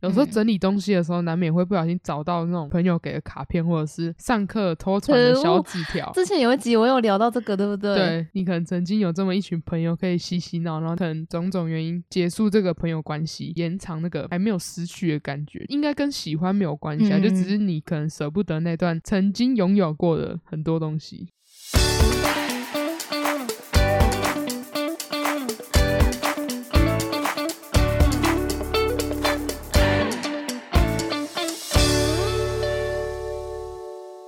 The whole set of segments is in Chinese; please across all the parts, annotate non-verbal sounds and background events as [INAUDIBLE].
有时候嗯整理东西的时候，难免会不小心找到那种朋友给的卡片，或者是上课偷传的小纸条。[LAUGHS] 之前有一集我有聊到这个，对不对？，对你可能曾经有这么一群朋友可以嬉嬉闹，然后可能种种原因结束这个朋友关系，延长那个还没有失去的感觉，应该跟喜欢没有关系啊，嗯就只是你可能舍不得那段曾经拥有过的很多东西。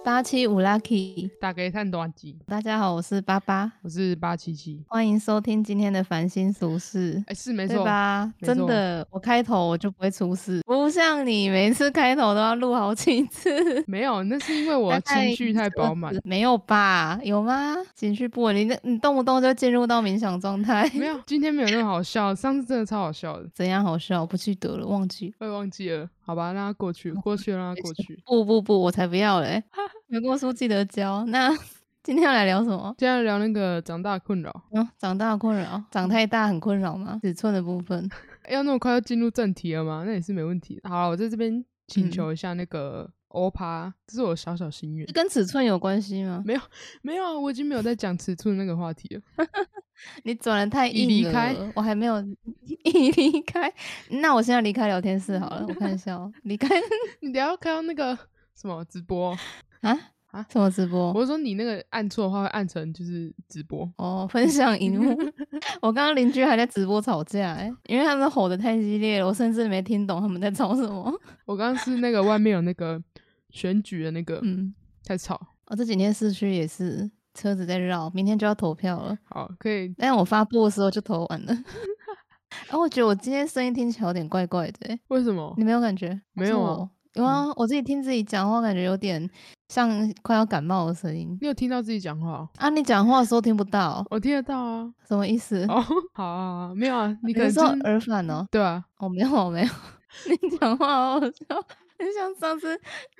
八七五 lucky，大概探短机，大家好，我是八八，我是八七七，欢迎收听今天的烦心俗事。哎，是没错，吧？真的，我开头我就不会出事，不像你每次开头都要录好几次。[LAUGHS] 没有，那是因为我情绪太饱满，没有吧？有吗？情绪不稳，你那你动不动就进入到冥想状态，没有，今天没有那么好笑，上次真的超好笑的，怎样好笑？不记得了，忘记。我也忘记了，好吧，让它过去，过去让它过去。不不不，我才不要嘞！[LAUGHS] 有过书记得交。那 [LAUGHS] 今天要来聊什么？现在聊那个长大困扰，嗯，长大困扰，长太大很困扰吗？尺寸的部分，[LAUGHS] 要那么快要进入正题了吗？那也是没问题的。好了，我在这边请嗯求一下那个欧趴，这是我小小心愿这。跟尺寸有关系吗？没有啊，我已经没有在讲尺寸那个话题了。你转的太已硬了，离开我还没有 [LAUGHS] 已离开。那我现在离开聊天室好了，我看一下哦，离开 [LAUGHS] 你等一下看到那个什么直播，啊啊什么直播？我是说你那个按错的话会按成就是直播。哦，分享荧幕。[LAUGHS] 我刚刚邻居还在直播吵架、欸，因为他们吼的太激烈了，我甚至没听懂他们在吵什么。我刚刚是那个外面有那个选举的那个嗯，在吵。我、这几天市区也是车子在绕，明天就要投票了。好，可以但我发布的时候就投完了。啊，[LAUGHS] 我觉得我今天声音听起来有点怪怪的、欸，为什么你？没有感觉？没有啊有啊，我自己听自己讲话，感觉有点像快要感冒的声音你有听到自己讲话哦？啊。你讲话的时候听不到，我听得到啊。什么意思？哦，[LAUGHS] 好啊，没有啊，你可能就是耳返哦？对啊，哦，没有，我没有。[LAUGHS] 你讲话好好笑，很像上次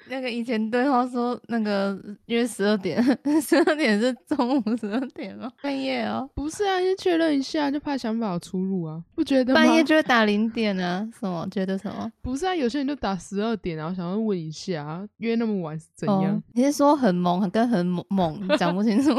那个以前对话说那个约十二点，十二点是中午十二点吗？半夜哦，不是啊，先确认一下，就怕想法有出入啊，不觉得吗？半夜就会打零点啊？什么？觉得什么？不是啊，有些人就打十二点，然后想要问一下，啊约那么晚是怎样？哦？你是说很猛跟很猛猛讲不清楚？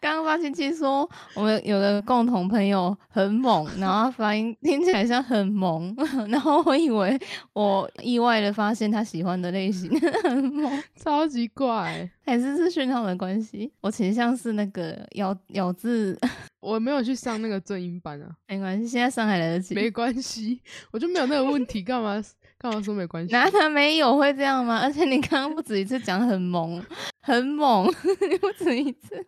刚刚八七七说我们有个共同朋友很猛，然后他发音听起来像很萌，[LAUGHS] 然后我以为我意外的发现他喜欢的类型 [LAUGHS] 很猛，超级怪。还是是讯号的关系？我倾向是那个咬咬字，[LAUGHS] 我没有去上那个正音班啊，没关系，现在上还来得及。没关系，我就没有那个问题，干嘛干嘛说没关系？那他没有会这样吗？而且你刚刚不止一次讲很萌，很猛，你不止一次，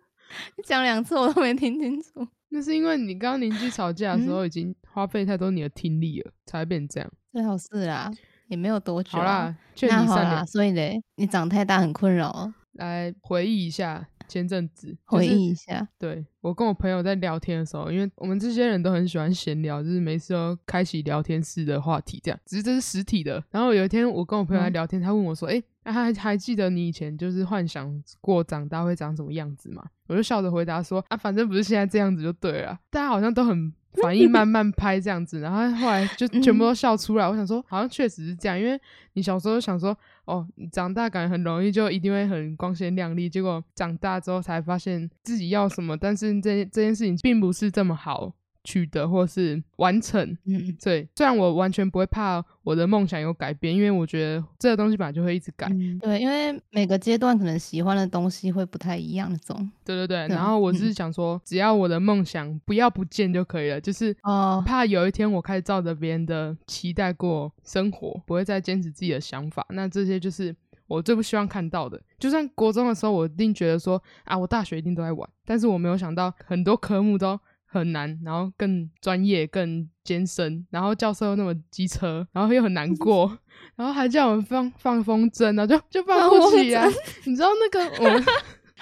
你讲两次我都没听清楚。那是因为你刚刚邻居吵架的时嗯候，已经花费太多你的听力了，才会变成这样。最好是啦，也没有多久、啊。好啦，劝那好啦，你善良，所以嘞，你长太大很困扰哦，来回忆一下前阵子，回就是忆一下。对我跟我朋友在聊天的时候，因为我们这些人都很喜欢闲聊，就是没事都开启聊天室的话题，这样。只是这是实体的。然后有一天我跟我朋友在嗯聊天，他问我说：“诶，那还还记得你以前就是幻想过长大会长什么样子吗？”我就笑着回答说：“啊，反正不是现在这样子就对了啊。”大家好像都很 [LAUGHS] 反应慢慢拍这样子，然后后来就全部都笑出来。我想说，好像确实是这样，因为你小时候想说，哦，你长大感觉很容易就一定会很光鲜亮丽，结果长大之后才发现自己要什么，但是这这件事情并不是这么好取得或是完成。嗯对，虽然我完全不会怕我的梦想有改变，因为我觉得这个东西本来就会一直改。嗯，对，因为每个阶段可能喜欢的东西会不太一样那种。对对对，对然后我是想说，只要我的梦想不要不见就可以了，就是哦，怕有一天我开始照着别人的期待过生活，不会再坚持自己的想法。那这些就是我最不希望看到的。就算国中的时候，我一定觉得说啊，我大学一定都在玩，但是我没有想到很多科目都很难，然后更专业、更艰深，然后教授又那么机车，然后又很难 [LAUGHS] 过，然后还叫我们放放风筝，然后就就放不起来。你知道那个我们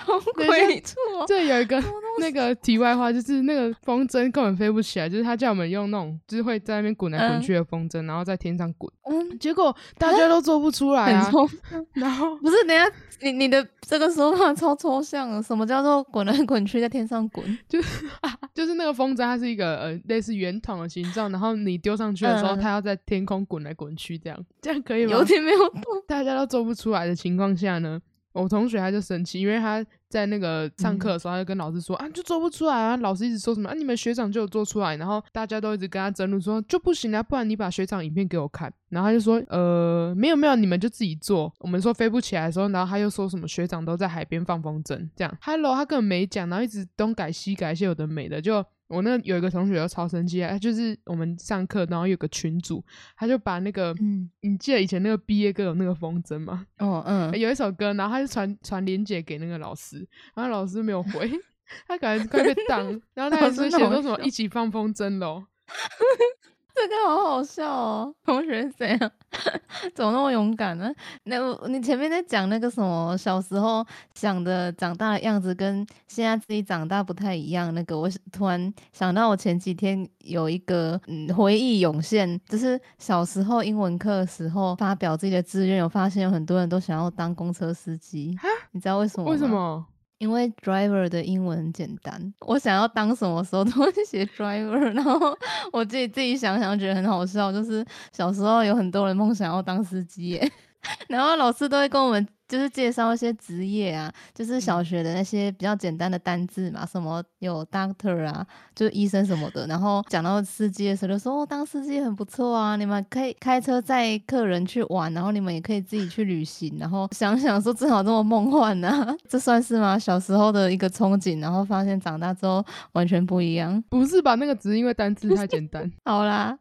好等一下鬼畜哦！这有一个那个题外话，就是那个风筝根本飞不起来，就是他叫我们用那种就是会在那边滚来滚去的风筝，然后在天上滚，嗯，结果大家都做不出来啊 [LAUGHS] 然后不是？等下，你你的这个说法超抽象的。什么叫做滚来滚去在天上滚？[LAUGHS] 就是就是那个风筝，它是一个呃类似圆筒的形状，然后你丢上去的时候，嗯它要在天空滚来滚去，这样这样可以吗？有点没有懂。大家都做不出来的情况下呢，我同学他就生气，因为他在那个上课的时候，他就跟老师说、啊，就做不出来啊。老师一直说什么啊，你们学长就有做出来，然后大家都一直跟他争论说就不行啊，不然你把学长影片给我看。然后他就说呃没有没有，你们就自己做。我们说飞不起来的时候，然后他又说什么学长都在海边放风筝，这样 Hello 他根本没讲，然后一直东改西改，一些有的没的就。我那个有一个同学就超生气啊，就是我们上课，然后有个群主，他就把那个，嗯，你记得以前那个毕业歌有那个风筝吗？哦，嗯，有一首歌，然后他就传传链接给那个老师，然后老师没有回，他感觉快被 [LAUGHS] 挡，然后他还老师说写说什么一起放风筝喽，[LAUGHS] 这个好好笑哦，同学是怎样？[LAUGHS] 怎么那么勇敢呢？那我你前面在讲那个什么小时候想的长大的样子，跟现在自己长大不太一样。那个我突然想到，我前几天有一个嗯回忆涌现，就是小时候英文课的时候发表自己的志愿，有发现有很多人都想要当公车司机。你知道为什么吗？为什？么？因为 driver 的英文很简单，我想要当什么时候都会写 driver，然后我自己自己想想觉得很好笑，就是小时候有很多人梦想要当司机耶，[LAUGHS] 然后老师都会跟我们就是介绍一些职业啊，就是小学的那些比较简单的单字嘛，什么有 doctor 啊，就是医生什么的，然后讲到司机的时候就说哦，当司机很不错啊，你们可以开车载客人去玩，然后你们也可以自己去旅行，然后想想说正好这么梦幻呢、[LAUGHS] 这算是吗？小时候的一个憧憬，然后发现长大之后完全不一样。不是吧？那个只是因为单字太简单，[LAUGHS] 好啦，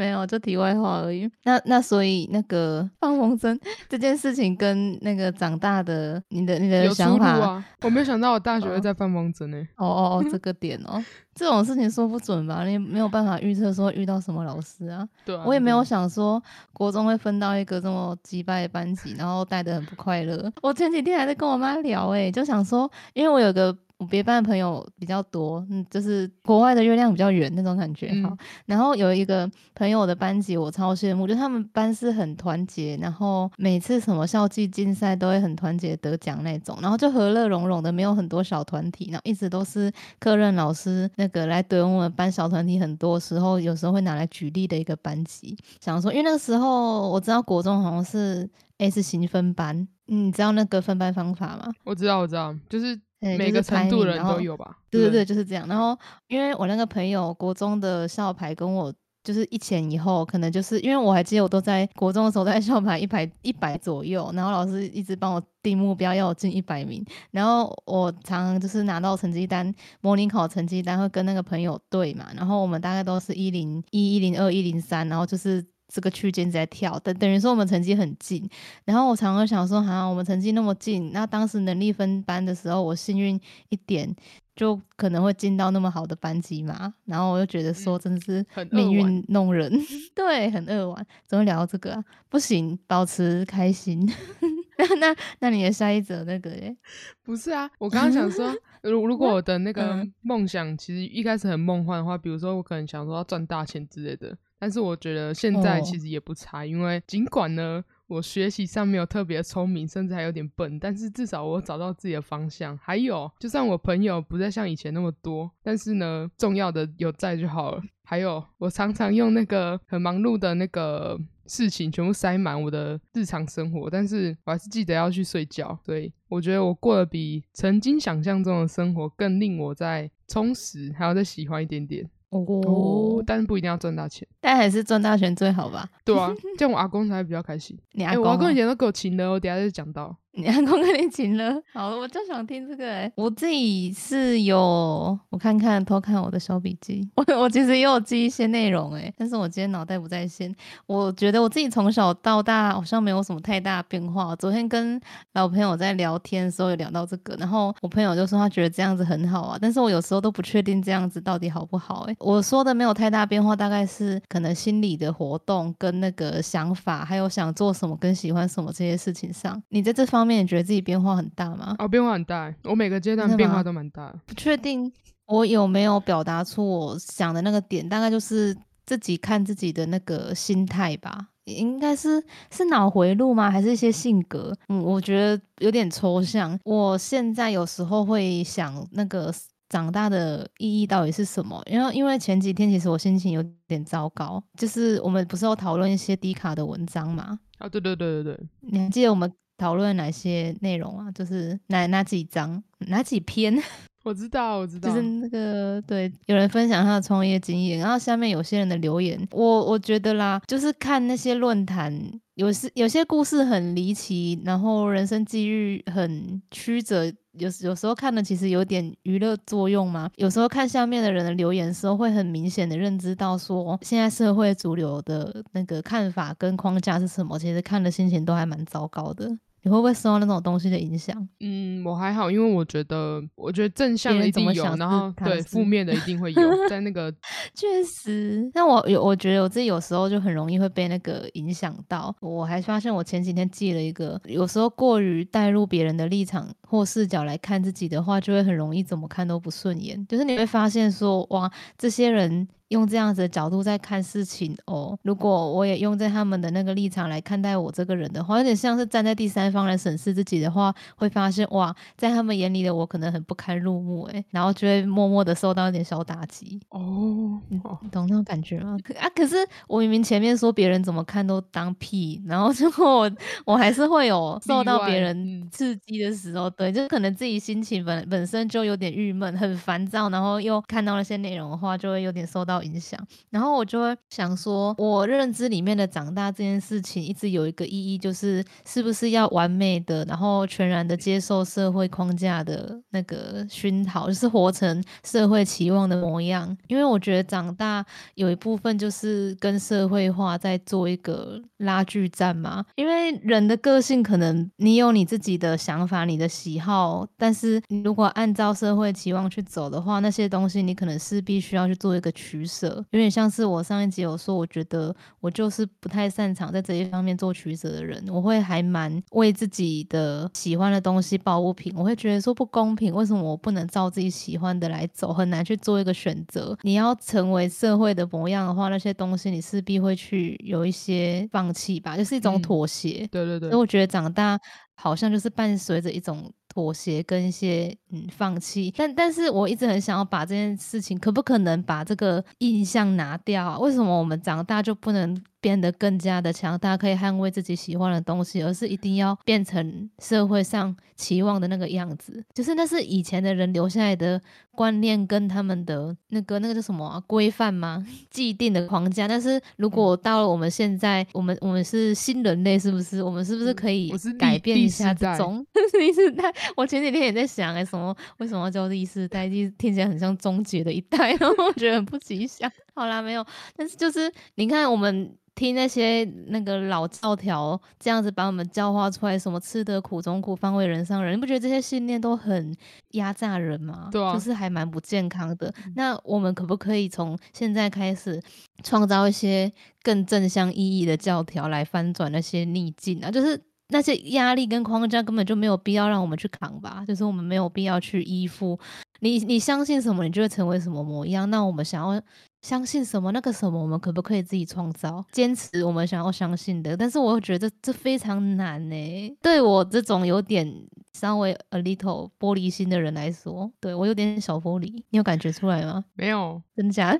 没有，就题外话而已。那那所以那个放风筝这件事情跟那个长大的你的你的想法，啊！我没有想到我大学会哦在放风筝呢、哦哦哦，这 [LAUGHS] 个点哦，这种事情说不准吧？你没有办法预测说遇到什么老师啊。[LAUGHS] 对啊，我也没有想说国中会分到一个这么击败的班级，然后带的很不快乐。我前几天还在跟我妈聊、欸，就想说，因为我有个我别班的朋友比较多，嗯，就是国外的月亮比较圆那种感觉。哈嗯，然后有一个朋友的班级，我超羡慕，就他们班是很团结，然后每次什么校际竞赛都会很团结得奖那种，然后就和乐融融的，没有很多小团体，然后一直都是科任老师那个来怼我们班小团体很多时候，有时候会拿来举例的一个班级。想说，因为那个时候我知道国中好像是 S 型分班，嗯你知道那个分班方法吗？我知道，我知道，就是对每个程度人都有吧？对对对，就是这样。然后因为我那个朋友国中的校牌跟我就是一前一后，可能就是因为我还记得我都在国中的时候都在校牌一百一百左右，然后老师一直帮我定目标要我进一百名，然后我常常就是拿到成绩单，模拟考成绩单会跟那个朋友对嘛，然后我们大概都是一零一、一零二、一零三，然后就是。这个区间在跳，等等于说我们成绩很近，然后我常常想说，好像我们成绩那么近，那当时能力分班的时候，我幸运一点，就可能会进到那么好的班级嘛。然后我就觉得说，真的是很命运弄人，[LAUGHS] 对，很扼腕。怎么聊到这个啊？不行，保持开心。[LAUGHS] 那那那你的下一则那个耶，不是啊，我刚刚想说，[LAUGHS] 如如果我的那个嗯梦想其实一开始很梦幻的话，比如说我可能想说要赚大钱之类的，但是我觉得现在哦其实也不差，因为尽管呢我学习上没有特别聪明，甚至还有点笨，但是至少我找到自己的方向。还有，就算我朋友不再像以前那么多，但是呢，重要的有在就好了。还有，我常常用那个很忙碌的那个事情全部塞满我的日常生活，但是我还是记得要去睡觉。所以我觉得我过得比曾经想象中的生活更令我在充实，还要再喜欢一点点哦哦，但是不一定要赚大钱，但还是赚大钱最好吧？对啊，[LAUGHS] 这样我阿公才会比较开心。哎、你阿公、我阿公以哦，前都给我请的，我等下就讲到。你阿 [LAUGHS] 公跟你请了，好，我就想听这个哎、我自己是有，我看看偷看我的小笔记，[LAUGHS] 我我其实也有记一些内容哎、但是我今天脑袋不在线。我觉得我自己从小到大好像没有什么太大变化。昨天跟老朋友在聊天的时候有聊到这个，然后我朋友就说他觉得这样子很好啊，但是我有时候都不确定这样子到底好不好哎、我说的没有太大变化，大概是可能心理的活动跟那个想法，还有想做什么跟喜欢什么这些事情上，你在这方方面，你觉得自己变化很大吗？哦，变化很大，我每个阶段变化都蛮大。不确定我有没有表达出我想的那个点，大概就是自己看自己的那个心态吧。应该是是脑回路吗？还是一些性格？嗯，我觉得有点抽象。我现在有时候会想，那个长大的意义到底是什么？因为因为前几天其实我心情有点糟糕，就是我们不是有讨论一些低卡的文章嘛？啊，对对对对对，你还记得我们讨论哪些内容啊？就是哪哪几章，哪几篇？[LAUGHS] 我知道，我知道，就是那个对，有人分享他的创业经验，然后下面有些人的留言，我我觉得啦，就是看那些论坛，有时有些故事很离奇，然后人生际遇很曲折，有有时候看的其实有点娱乐作用嘛。有时候看下面的人的留言时候，会很明显的认知到说，现在社会主流的那个看法跟框架是什么，其实看的心情都还蛮糟糕的。你会不会受到那种东西的影响？嗯，我还好，因为我觉得，我觉得正向的一定有，然后对负面的一定会有，[LAUGHS] 在那个 [LAUGHS] 确实。那我有，我觉得我自己有时候就很容易会被那个影响到。我还发现我前几天记了一个，有时候过于带入别人的立场或视角来看自己的话，就会很容易怎么看都不顺眼。就是你会发现说，哇，这些人。用这样子的角度在看事情哦，如果我也用在他们的那个立场来看待我这个人的话，有点像是站在第三方来审视自己的话，会发现哇，在他们眼里的我可能很不堪入目诶，然后就会默默的受到一点小打击哦，你懂那种感觉吗？啊，可是我明明前面说别人怎么看都当屁，然后最后我我还是会有 [LAUGHS] 受到别人刺激的时候，对，就是可能自己心情本本身就有点郁闷、很烦躁，然后又看到那些内容的话，就会有点受影响，然后我就会想说，我认知里面的长大这件事情，一直有一个意义，就是是不是要完美的，然后全然的接受社会框架的那个熏陶，就是活成社会期望的模样。因为我觉得长大有一部分就是跟社会化在做一个拉锯战嘛。因为人的个性可能你有你自己的想法、你的喜好，但是如果按照社会期望去走的话，那些东西你可能是必须要去做一个取舍。有点像是我上一集有说，我觉得我就是不太擅长在这一方面做取舍的人。我会还蛮为自己的喜欢的东西抱不平，我会觉得说不公平，为什么我不能照自己喜欢的来走？很难去做一个选择。你要成为社会的模样的话，那些东西你势必会去有一些放弃吧，就是一种妥协。对对对，所以我觉得长大好像就是伴随着一种。妥协跟一些嗯放弃，但但是我一直很想要把这件事情，可不可能把这个印象拿掉？啊为什么我们长大就不能？变得更加的强大，可以捍卫自己喜欢的东西，而是一定要变成社会上期望的那个样子。就是那是以前的人留下来的观念跟他们的那个那个叫什么规范吗？[LAUGHS] 既定的框架。但是如果到了我们现在，我们我们是新人类，是不是？我们是不是可以改变一下这种 [LAUGHS] 历史代？我前几天也在想，哎，什么为什么要叫历史代？听起来很像终结的一代，然 [LAUGHS] 后我觉得很不吉祥。好啦，没有，但是就是你看我们。听那些那个老教条这样子把我们教化出来，什么吃得苦中苦，方为人上人，你不觉得这些信念都很压榨人吗？对啊，就是还蛮不健康的。那我们可不可以从现在开始创造一些更正向意义的教条来翻转那些逆境啊？就是那些压力跟框架根本就没有必要让我们去扛吧？就是我们没有必要去依附你，你相信什么，你就会成为什么模样。那我们想要。相信什么？那个什么，我们可不可以自己创造？坚持我们想要相信的。但是我觉得这非常难呢。对我这种有点稍微 a little 玻璃心的人来说，对我有点小玻璃。你有感觉出来吗？没有，真假？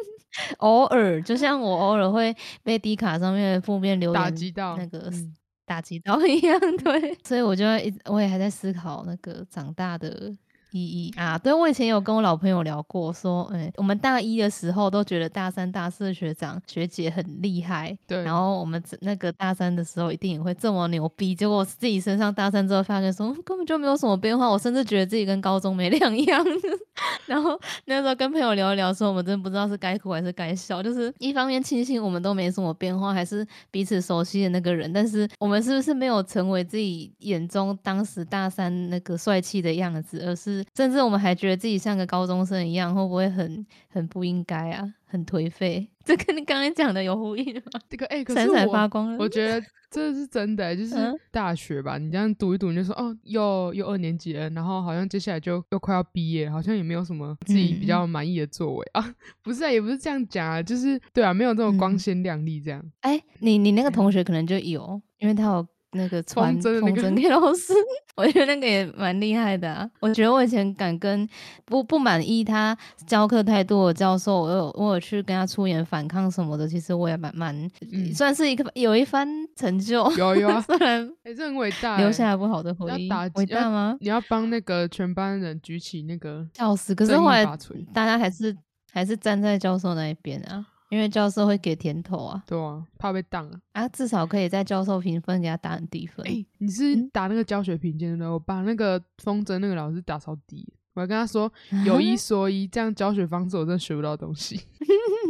[LAUGHS] 偶尔，就像我偶尔会被低卡上面负面留言打击到，那个打击到一样。对，所以我就一直，我也还在思考那个长大的。意义啊，对我以前有跟我老朋友聊过，说，哎，我们大一的时候都觉得大三、大四的学长学姐很厉害，对，然后我们那个大三的时候一定也会这么牛逼，结果自己身上大三之后发现说根本就没有什么变化，我甚至觉得自己跟高中没两样。[LAUGHS] 然后那时候跟朋友聊一聊，说我们真的不知道是该哭还是该笑，就是一方面庆幸我们都没什么变化，还是彼此熟悉的那个人，但是我们是不是没有成为自己眼中当时大三那个帅气的样子，而是。甚至我们还觉得自己像个高中生一样，会不会很很不应该啊？很颓废？[LAUGHS] 这跟你刚才讲的有呼应吗？这个哎，闪闪发光。我觉得这是真的欸、就 [LAUGHS] 是嗯大学吧，你这样读一读，你就说哦，又又二年级了，然后好像接下来就又快要毕业，好像也没有什么自己比嗯较满意的作为、[LAUGHS] 啊，不是啊，也不是这样讲啊，就是对啊，没有这么光嗯鲜亮丽这样。哎、你你那个同学可能就有，因为他有那个传风筝的那个风筝给老师，我觉得那个也蛮厉害的啊。我觉得我以前敢跟不不满意他教课态度的教授，我有我有去跟他出言反抗什么的，其实我也蛮蛮、嗯算是一个有一番成就，有有啊，[LAUGHS] 虽然也是很伟大、留欸，下来不好的回忆，伟大吗？你要帮那个全班人举起那个笑死！可是后来，大家还是还是站在教授那一边啊，因为教授会给甜头啊，对啊，怕被当啊。啊，至少可以在教授评分给他打很低分。哎、你是嗯打那个教学评鉴对不对？我把那个风筝那个老师打超低，我还跟他说有一说一，这样教学方式我真的学不到东西。[LAUGHS]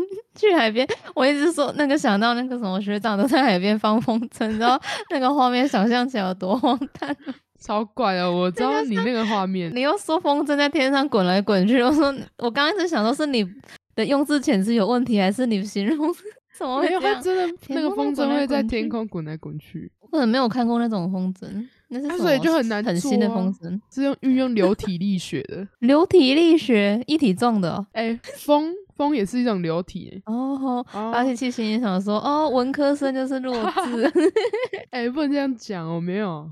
[LAUGHS] 去海边，我一直说那个想到那个什么学长都在海边放风筝，你知道 [LAUGHS] 那个画面想象起来有多荒诞。超怪哦，我知道你那个画面，你又说风筝在天上滚来滚去，我说我刚刚一直想说是你的用字遣词有问题，还是你形容 [LAUGHS] 怎么会没有，这样？它真的那个风筝会在天空滚来滚去，我可能没有看过那种风筝，那是什啊所以么就很难很新的风筝，是用运用流体力学的。流体力学一体重的哦。哎、风风也是一种流体、欸。哦，吼，而且其心里想说，哦，文科生就是弱智，[LAUGHS] 哎、不能这样讲哦，没有，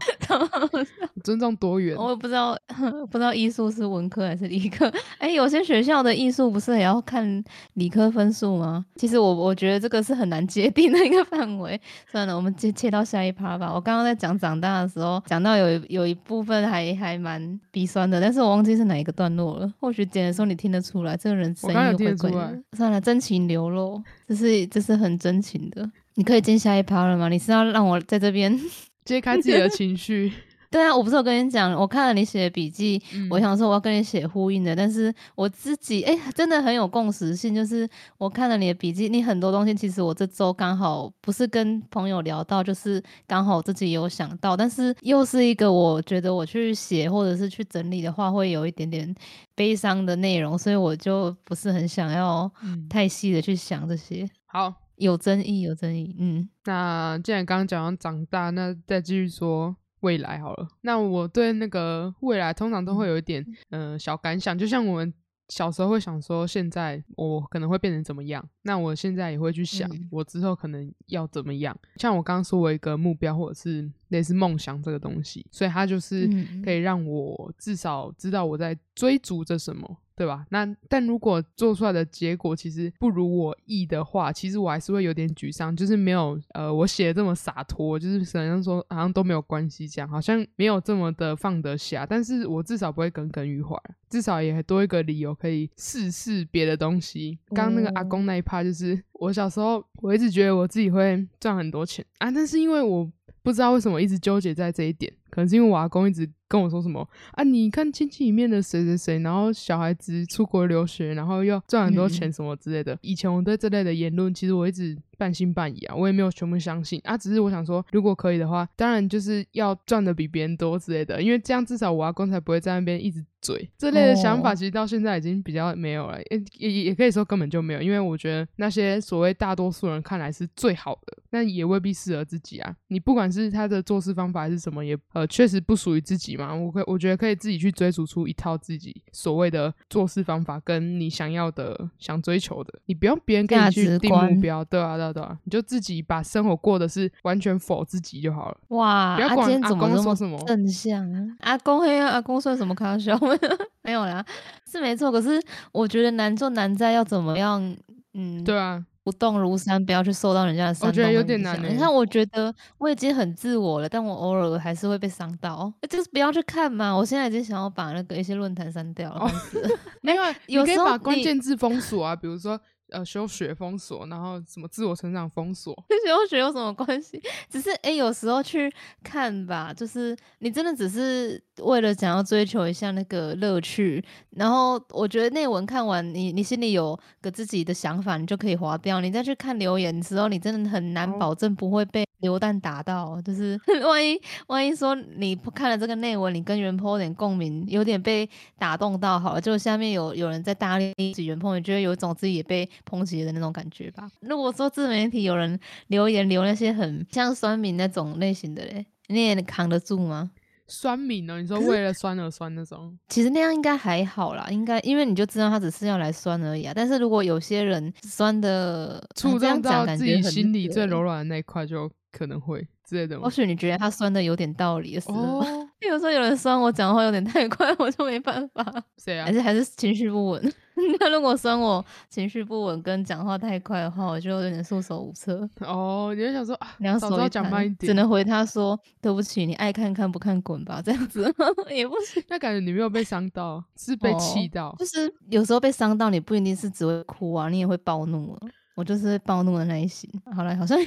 [LAUGHS] 尊重多元。我也不知道，[LAUGHS] 不知道艺术是文科还是理科。哎、有些学校的艺术不是也要看理科分数吗？其实我我觉得这个是很难界定的一个范围。算了，我们切切到下一趴吧。我刚刚在讲长大的时候，讲到有一有一部分还还蛮鼻酸的，但是我忘记是哪一个段落了。或许剪的时候你听得出来，这个人声音又怪怪听得出算了，真情流露，这是这是很真情的。你可以进下一趴了吗？你是要让我在这边？[LAUGHS] 揭开自己的情绪，对啊，我不是有跟你讲，我看了你写的笔记，嗯。我想说我要跟你写呼应的，但是我自己哎、真的很有共识性，就是我看了你的笔记，你很多东西其实我这周刚好不是跟朋友聊到，就是刚好我自己有想到，但是又是一个我觉得我去写或者是去整理的话，会有一点点悲伤的内容，所以我就不是很想要嗯，太细的去想这些，好。有争议，有争议，嗯。那既然刚刚讲到长大，那再继续说未来好了。那我对那个未来通常都会有一点嗯、呃小感想，就像我们小时候会想说，现在我可能会变成怎么样，那我现在也会去想嗯我之后可能要怎么样。像我刚刚说我一个目标或者是类似梦想这个东西，所以它就是嗯可以让我至少知道我在追逐着什么。对吧？那但如果做出来的结果其实不如我意的话，其实我还是会有点沮丧，就是没有呃我写的这么洒脱，就是好像说好像都没有关系这样，好像没有这么的放得下。但是我至少不会耿耿于怀，至少也多一个理由可以试试别的东西。刚刚那个阿哦公那一趴，就是我小时候我一直觉得我自己会赚很多钱啊，但是因为我不知道为什么一直纠结在这一点，可能是因为我阿公一直跟我说什么啊，你看亲戚里面的谁谁谁，然后小孩子出国留学，然后又赚很多嗯钱什么之类的。以前我对这类的言论，其实我一直半信半疑啊，我也没有全部相信啊，只是我想说，如果可以的话，当然就是要赚的比别人多之类的，因为这样至少我阿公才不会在那边一直嘴。这类的想法哦其实到现在已经比较没有了，也也也可以说根本就没有，因为我觉得那些所谓大多数人看来是最好的，那也未必适合自己啊。你不管是他的做事方法还是什么，也呃确实不属于自己嘛。我可我觉得可以自己去追逐出一套自己所谓的做事方法，跟你想要的、想追求的。你不用别人给你去定目标，对啊，对啊，对啊，你就自己把生活过的是完全否自己就好了。哇，不要管阿怎么这么公说什么正向啊？阿公黑啊，阿公算什么开玩笑？[LAUGHS] 没有啦，是没错。可是我觉得难做难在要怎么样，嗯，对啊，不动如山，不要去受到人家的煽觉得有点难欸你看，我觉得我已经很自我了，但我偶尔还是会被伤到，欸就是不要去看嘛。我现在已经想要把那个一些论坛删掉了，哦烦死了 [LAUGHS] 另外，[LAUGHS] 你可以有时候把关你键字封锁啊，比如说呃休学封锁，然后什么自我成长封锁。跟 [LAUGHS] 休学有什么关系？[LAUGHS] 只是诶、有时候去看吧，就是你真的只是为了想要追求一下那个乐趣，然后我觉得内文看完，你你心里有个自己的想法，你就可以划掉。你再去看留言的时候，你真的很难哦保证不会被流弹打到，就是 [LAUGHS] 万一万一说你看了这个内文，你跟原 po 有点共鸣，有点被打动到，好了，就下面有有人在大力指原 po，你觉得有一种自己也被抨击的那种感觉吧？如果说自媒体有人留言留那些很像酸民那种类型的嘞，你也扛得住吗？酸敏呢？你说为了酸而酸那种？其实那样应该还好啦，应该因为你就知道他只是要来酸而已啊。但是如果有些人酸的触动到自己心里最柔软，软的那一块，就可能会之类的或？许你觉得他酸的有点道理的时候，[LAUGHS] 有时候有人酸我讲话有点太快，[LAUGHS] 我就没办法，谁 [LAUGHS] 啊还？是还是情绪不稳。那如果酸我情绪不稳跟讲话太快的话，我就有点束手无策。哦，你就想说啊，两手一摊讲慢一点，只能回他说对不起，你爱看看不看滚吧，这样子也不行。那感觉你没有被伤到，是被气哦到。就是有时候被伤到，你不一定是只会哭啊，你也会暴怒啊。我就是暴怒的那一型。好了，好像你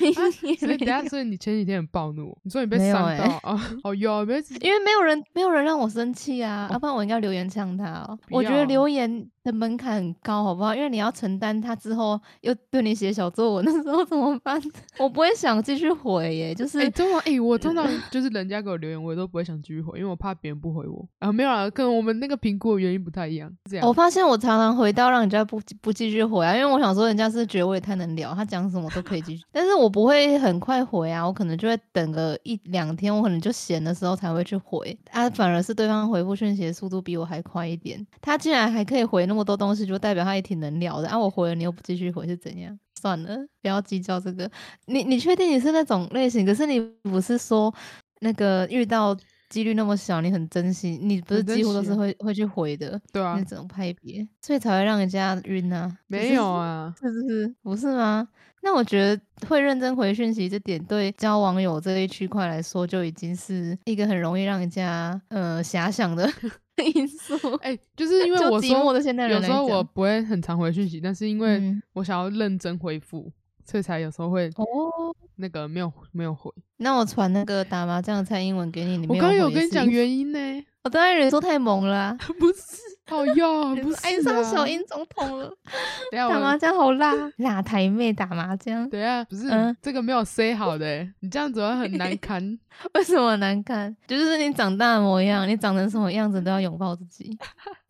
也所以等下，所以你前几天很暴怒，你说你被伤到欸哦，哦有没？因为没有人没有人让我生气啊，要、不然我应该留言呛他哦。我觉得留言的门槛很高，好不好？因为你要承担他之后又对你写小作文的时候怎么办？[LAUGHS] 我不会想继续回耶，就是、哎、通常哎、我通常就是人家给我留言，我都不会想继续回，因为我怕别人不回我啊。没有啊，跟我们那个评估的原因不太一样，这样。我发现我常常回到让人家不不继续回啊，因为我想说人家是觉得我也太能聊，他讲什么都可以继续，[LAUGHS] 但是我不会很快回啊，我可能就会等个一两天，我可能就闲的时候才会去回啊，反而是对方回复讯息的速度比我还快一点，他竟然还可以回那么多东西，就代表他也挺能聊的啊，我回了你又不继续回是怎样？算了，不要计较这个。你你确定你是那种类型？可是你不是说那个遇到几率那么小，你很珍惜，你不是几乎都是会会去回的。对啊那，种派别，所以才会让人家晕啊。没有，啊，是不是？不是吗？那我觉得会认真回讯息，这点对交网友这一区块来说，就已经是一个很容易让人家呃遐想的 [LAUGHS] 因素。哎、就是因为就我说寂寞的现代人来有时候我不会很常回讯息，但是因为嗯我想要认真回复，所以才有时候会哦，那个没有没有回。那我传那个打麻将的蔡英文给你，你我没刚刚有跟你讲原因呢，我当然人说太猛了、啊，[LAUGHS] 不是，好哟，[LAUGHS] 不是爱上小啊英总统了，等下 [LAUGHS] 打麻将好辣，辣台妹打麻将，等一下，不是、嗯这个没有 say 好的欸，你这样子会很难堪。为什么难堪？就是你长大的模样，你长成什么样子都要拥抱自己。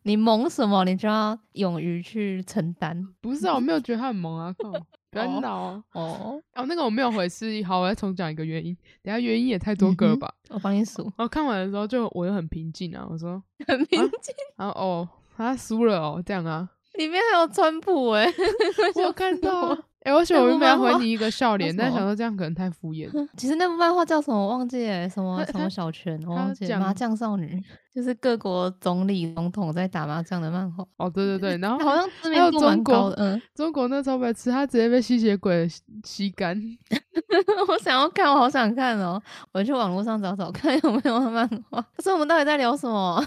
你萌什么，你就要勇于去承担。不是啊，我没有觉得他很萌啊，靠，不要哦闹哦。哦，哦，那个我没有回是好，我再重讲一个原因。等下原因也太多个了吧？我帮你数，然后看完的时候就我又很平静啊，我说，[LAUGHS] 很平静。然后哦，他输了哦，这样啊，里面还有川普哎、[LAUGHS] 我有看到 [LAUGHS] 哎、我想我那部原本要回你一个 [LAUGHS] 笑脸，但为什么想说这样可能太敷衍。[LAUGHS] 其实那部漫画叫什么我忘记了，什么 [LAUGHS] 什么小泉，我他忘记了。麻将少女就是各国总理、总统在打麻将的漫画，哦，对对对，然后好像知还有名度蛮中国高的。嗯，中国那超白痴，他直接被吸血鬼吸干。我想要看，我好想看哦！我去网络上找找看有没有漫画。可是我们到底在聊什么？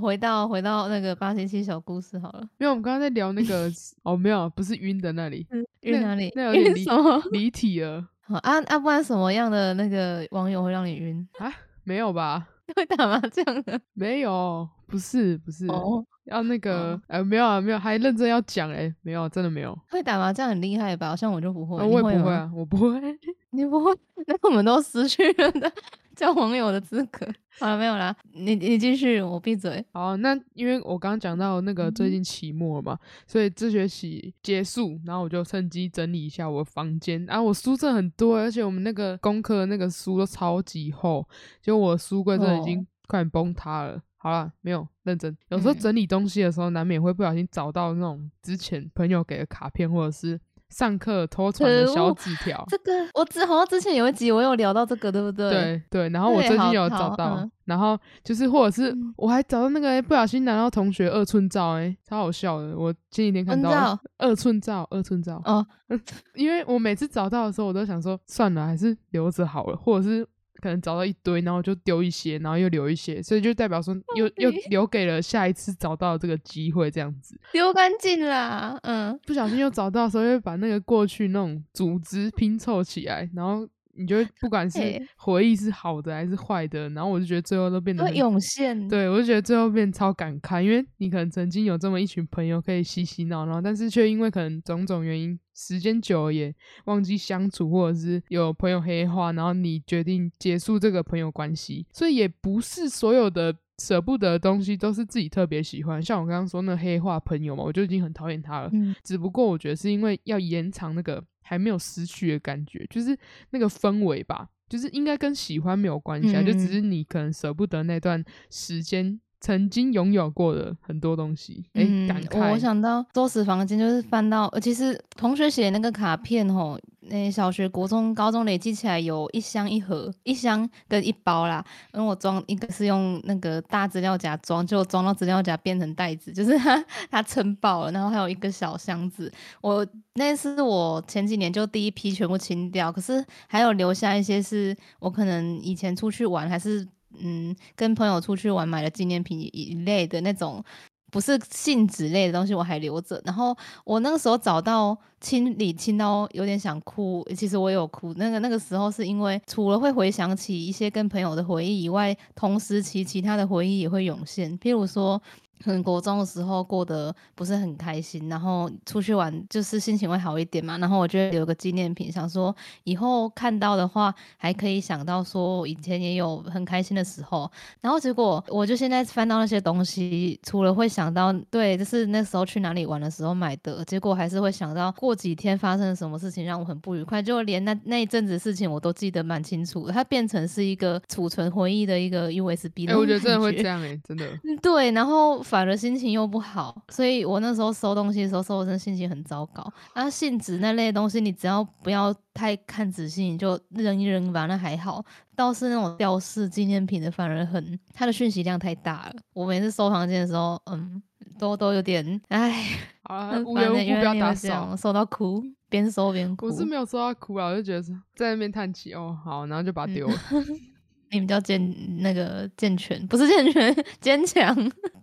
回到回到那个八七七小故事好了。没有，我们刚刚在聊那个哦，没有，不是晕的那里，那晕哪里？那有点离什么？[LAUGHS] 离体了好啊啊！不然什么样的那个网友会让你晕？啊？没有吧？[LAUGHS] 会打麻将的没有，不是不是，哦，要那个哦呃没有啊没有，还认真要讲哎，没有，真的没有，会打麻将很厉害吧？好像我就不会，我也不会吗，啊，我不会。[LAUGHS] 你不会，那我们都失去了的叫网友的资格。好 [LAUGHS] 了，没有啦，你你继续，我闭嘴。好，那因为我刚刚讲到那个最嗯近期末嘛，所以这学期结束，然后我就趁机整理一下我的房间。啊，我书真的很多，而且我们那个功课的那个书都超级厚，就我的书柜真的已经哦快崩塌了。好了，没有认真。有时候嗯整理东西的时候，难免会不小心找到那种之前朋友给的卡片，或者是上课偷传的小纸条。这个我之好像之前有一集我有聊到这个，对不对？，对对，然后我最近有找到，嗯然后就是或者是嗯我还找到那个、欸、不小心拿到同学二寸照、欸，超好笑的。我前几天看到二寸照，二寸照，哦，[LAUGHS] 因为我每次找到的时候，我都想说算了，还是留着好了，或者是可能找到一堆，然后就丢一些，然后又留一些，所以就代表说又又留给了下一次找到这个机会，这样子。丢干净啦，嗯，不小心又找到的时候，又把那个过去那种组织拼凑起来，然后你就会不管是回忆是好的还是坏的，然后我就觉得最后都变得会很涌现。对，我就觉得最后变超感慨，因为你可能曾经有这么一群朋友可以嬉嬉闹闹，但是却因为可能种种原因，时间久了也忘记相处，或者是有朋友黑化，然后你决定结束这个朋友关系。所以也不是所有的舍不得的东西都是自己特别喜欢，像我刚刚说那黑化朋友嘛，我就已经很讨厌他了。嗯，只不过我觉得是因为要延长那个还没有失去的感觉，就是那个氛围吧，就是应该跟喜欢没有关系啊，就只嗯。是你可能舍不得那段时间曾经拥有过的很多东西，哎、嗯感我我。想到收拾房间，就是翻到，呃其实同学写的那个卡片吼，那小学、国中、高中累积起来有一箱一盒，一箱跟一包啦。因为我装一个是用那个大资料夹装，就装到资料夹变成袋子，就是它它撑爆了。然后还有一个小箱子，我那是我前几年就第一批全部清掉，可是还有留下一些是我可能以前出去玩还是嗯跟朋友出去玩买的纪念品一类的那种。不是信纸类的东西，我还留着。然后我那个时候找到清理清到有点想哭，其实我有哭。那个那个时候是因为除了会回想起一些跟朋友的回忆以外，同时其其他的回忆也会涌现。譬如说，可能国中的时候过得不是很开心，然后出去玩就是心情会好一点嘛。然后我就会留个纪念品，想说以后看到的话还可以想到说以前也有很开心的时候。然后结果我就现在翻到那些东西，除了会想到对，就是那时候去哪里玩的时候买的，结果还是会想到过几天发生了什么事情让我很不愉快，就连那那一阵子事情我都记得蛮清楚的，它变成是一个储存回忆的一个 USB 哎、的。我觉得真的会这。样哎、真的。[LAUGHS] 嗯对，然后反而心情又不好，所以我那时候收东西的时候，收的真的心情很糟糕。那，信纸那类的东西，你只要不要太看仔细，你就扔一扔吧，那还好。倒是那种吊饰纪念品的，反而很它的讯息量太大了。我每次收房间的时候，嗯，都都有点，唉，[LAUGHS] 好了，很无缘无故不要打扫。收到哭，边收边哭。我是没有收到哭啊，我就觉得在那边叹气哦，好，然后就把它嗯丢了。[LAUGHS] 你比较健那个健全，不是健全，坚强，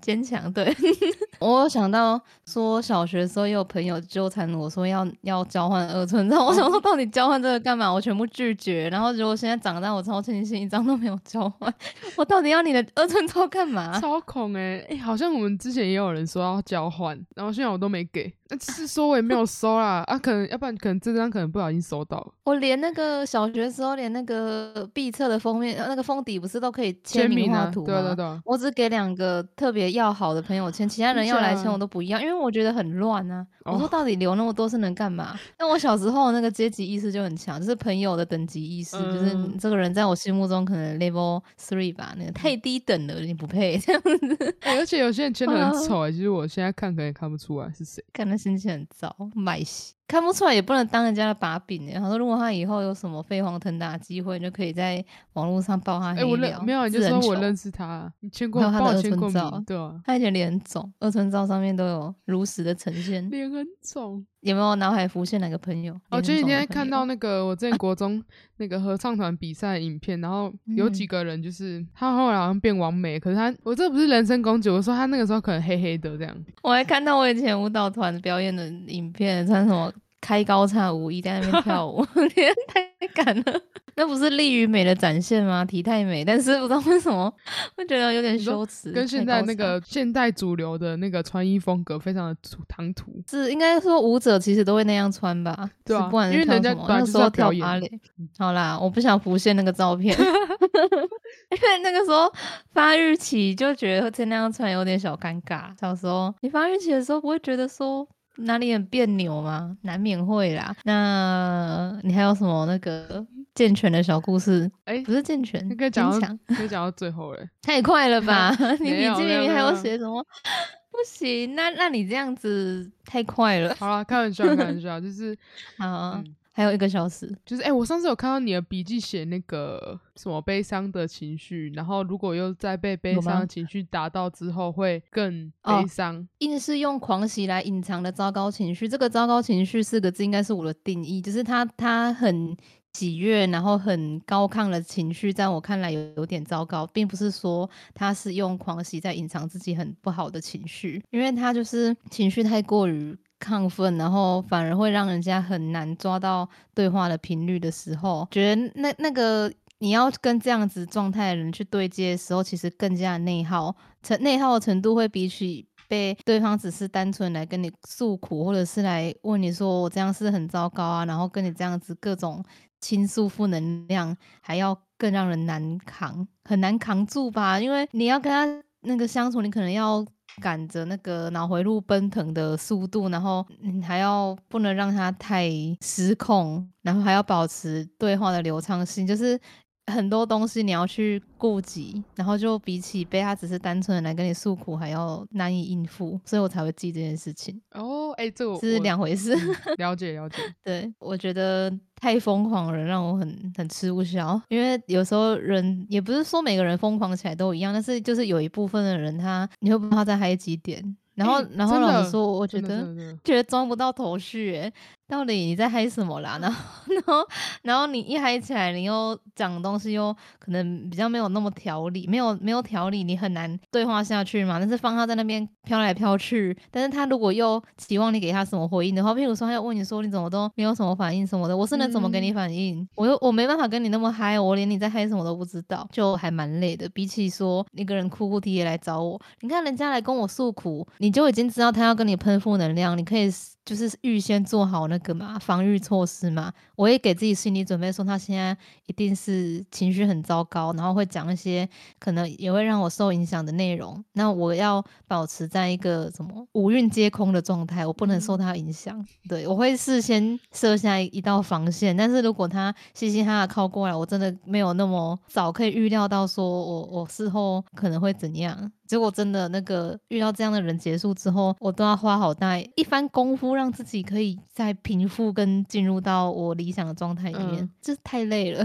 坚强。对，[LAUGHS] 我有想到说，小学的时候也有朋友纠缠我说要要交换二寸照，[LAUGHS] 我想说到底交换这个干嘛？我全部拒绝。然后结果现在长大，我超庆幸一张都没有交换。我到底要你的二寸照干嘛？超恐哎、欸、哎、好像我们之前也有人说要交换，然后现在我都没给，那是说我也没有收啦啊，可能要不然可能这张可能不小心收到了我连那个小学的时候，连那个毕册的封面，呃那个封底不是都可以签签名吗？对啊对啊对啊，我只给两个特别要好的朋友签，其他人要来签我都不要，因为我觉得很乱啊。我说哦到底留那么多是能干嘛？[LAUGHS] 但我小时候那个阶级意识就很强，就是朋友的等级意识，就是这个人在我心目中可能 level three 吧，那个太低等了，你不配这样子，[LAUGHS] 欸而且有些人签的啊很丑哎、其实我现在看可能也看不出来是谁。看他心情很糟，买戏。看不出来也不能当人家的把柄欸他说，如果他以后有什么飞黄腾达的机会，你就可以在网络上爆他哎、黑料。我认没有，你就说我认识他，你签过，他的二寸照，对啊，他以前脸很肿，二寸照上面都有如实的呈现。脸很肿。有没有脑海浮现哪个朋友？我前几天看到那个我之前国中 [LAUGHS] 那个合唱团比赛的影片，然后有几嗯个人就是他后来好像变完美，可是他我这不是人身攻击，我说他那个时候可能黑黑的这样。我还看到我以前舞蹈团表演的影片，穿什么开高叉舞衣在那边跳舞，[LAUGHS] 天太敢了！[LAUGHS] 那不是力与美的展现吗？体态美，但是不知道为什么会觉得有点羞耻。跟现在那个现代主流的那个穿衣风格非常的唐突。是应该说舞者其实都会那样穿吧？对啊不管因为人家那时候跳芭蕾。好啦，我不想浮现那个照片，[LAUGHS] 因为那个时候发育期就觉得这那样穿有点小尴尬。小时候你发育期的时候不会觉得说哪里很别扭吗？难免会啦。那你还有什么那个健全的小故事？哎、不是健全，那可以讲到坚强可以讲到最后嘞。[LAUGHS] 太快了吧？[LAUGHS] 你笔记明明还有写什么？[GASPS] 不行，那那你这样子太快了。好了，开玩笑，开玩笑，就是 [LAUGHS] 好，嗯还有一个小时。就是哎、我上次有看到你的笔记写那个什么悲伤的情绪，然后如果又在被悲伤的情绪打到之后，会更哦悲伤。硬是用狂喜来隐藏的糟糕情绪，这个糟糕情绪四个字应该是我的定义，就是他他很喜悦，然后很高亢的情绪，在我看来有有点糟糕，并不是说他是用狂喜在隐藏自己很不好的情绪，因为他就是情绪太过于。亢奋，然后反而会让人家很难抓到对话的频率的时候，觉得那那个你要跟这样子状态的人去对接的时候，其实更加内耗，成内耗的程度会比起被对方只是单纯来跟你诉苦，或者是来问你说我这样是很糟糕啊，然后跟你这样子各种倾诉负能量，还要更让人难扛，很难扛住吧？因为你要跟他那个相处，你可能要。赶着那个脑回路奔腾的速度，然后你还要不能让它太失控，然后还要保持对话的流畅性，就是很多东西你要去顾及，然后就比起被他只是单纯的来跟你诉苦还要难以应付，所以我才会记这件事情。哦，哎，这个是两回事。了解了解。[LAUGHS] 对，我觉得。太疯狂的人让我很很吃不消，因为有时候人也不是说每个人疯狂起来都一样，但是就是有一部分的人他你会不知道在嗨几点。然后，然后老实说，我觉得觉得装不到头绪，到底你在嗨什么啦？[LAUGHS] 然后，然后，然后你一嗨起来，你又讲东西又可能比较没有那么条理，没有没有条理，你很难对话下去嘛。但是放他在那边飘来飘去，但是他如果又期望你给他什么回应的话，譬如说他要问你说你怎么都没有什么反应什么的，我是能怎么给你反应？我又我没办法跟你那么嗨，我连你在嗨什么都不知道，就还蛮累的。比起说一个人哭哭啼啼来找我，你看人家来跟我诉苦。你就已经知道他要跟你喷负能量，你可以就是预先做好那个嘛防御措施嘛。我也给自己心理准备，说他现在一定是情绪很糟糕，然后会讲一些可能也会让我受影响的内容。那我要保持在一个什么五蕴皆空的状态，我不能受他影响。对我会事先设下一道防线，但是如果他嘻嘻哈哈靠过来，我真的没有那么早可以预料到说我我事后可能会怎样。结果真的那个遇到这样的人结束之后，我都要花好大一番功夫，让自己可以再平复跟进入到我理想的状态里面，这太累了，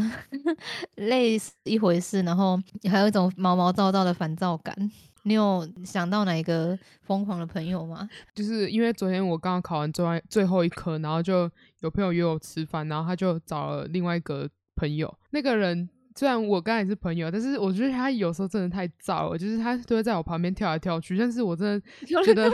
[LAUGHS] 累是一回事，然后还有一种毛毛躁躁的烦躁感。你有想到哪一个疯狂的朋友吗？就是因为昨天我刚刚考完最外最后一科，然后就有朋友约我吃饭，然后他就找了另外一个朋友，那个人。虽然我刚也是朋友，但是我觉得他有时候真的太燥了，就是他都会在我旁边跳来跳去，但是我真的觉得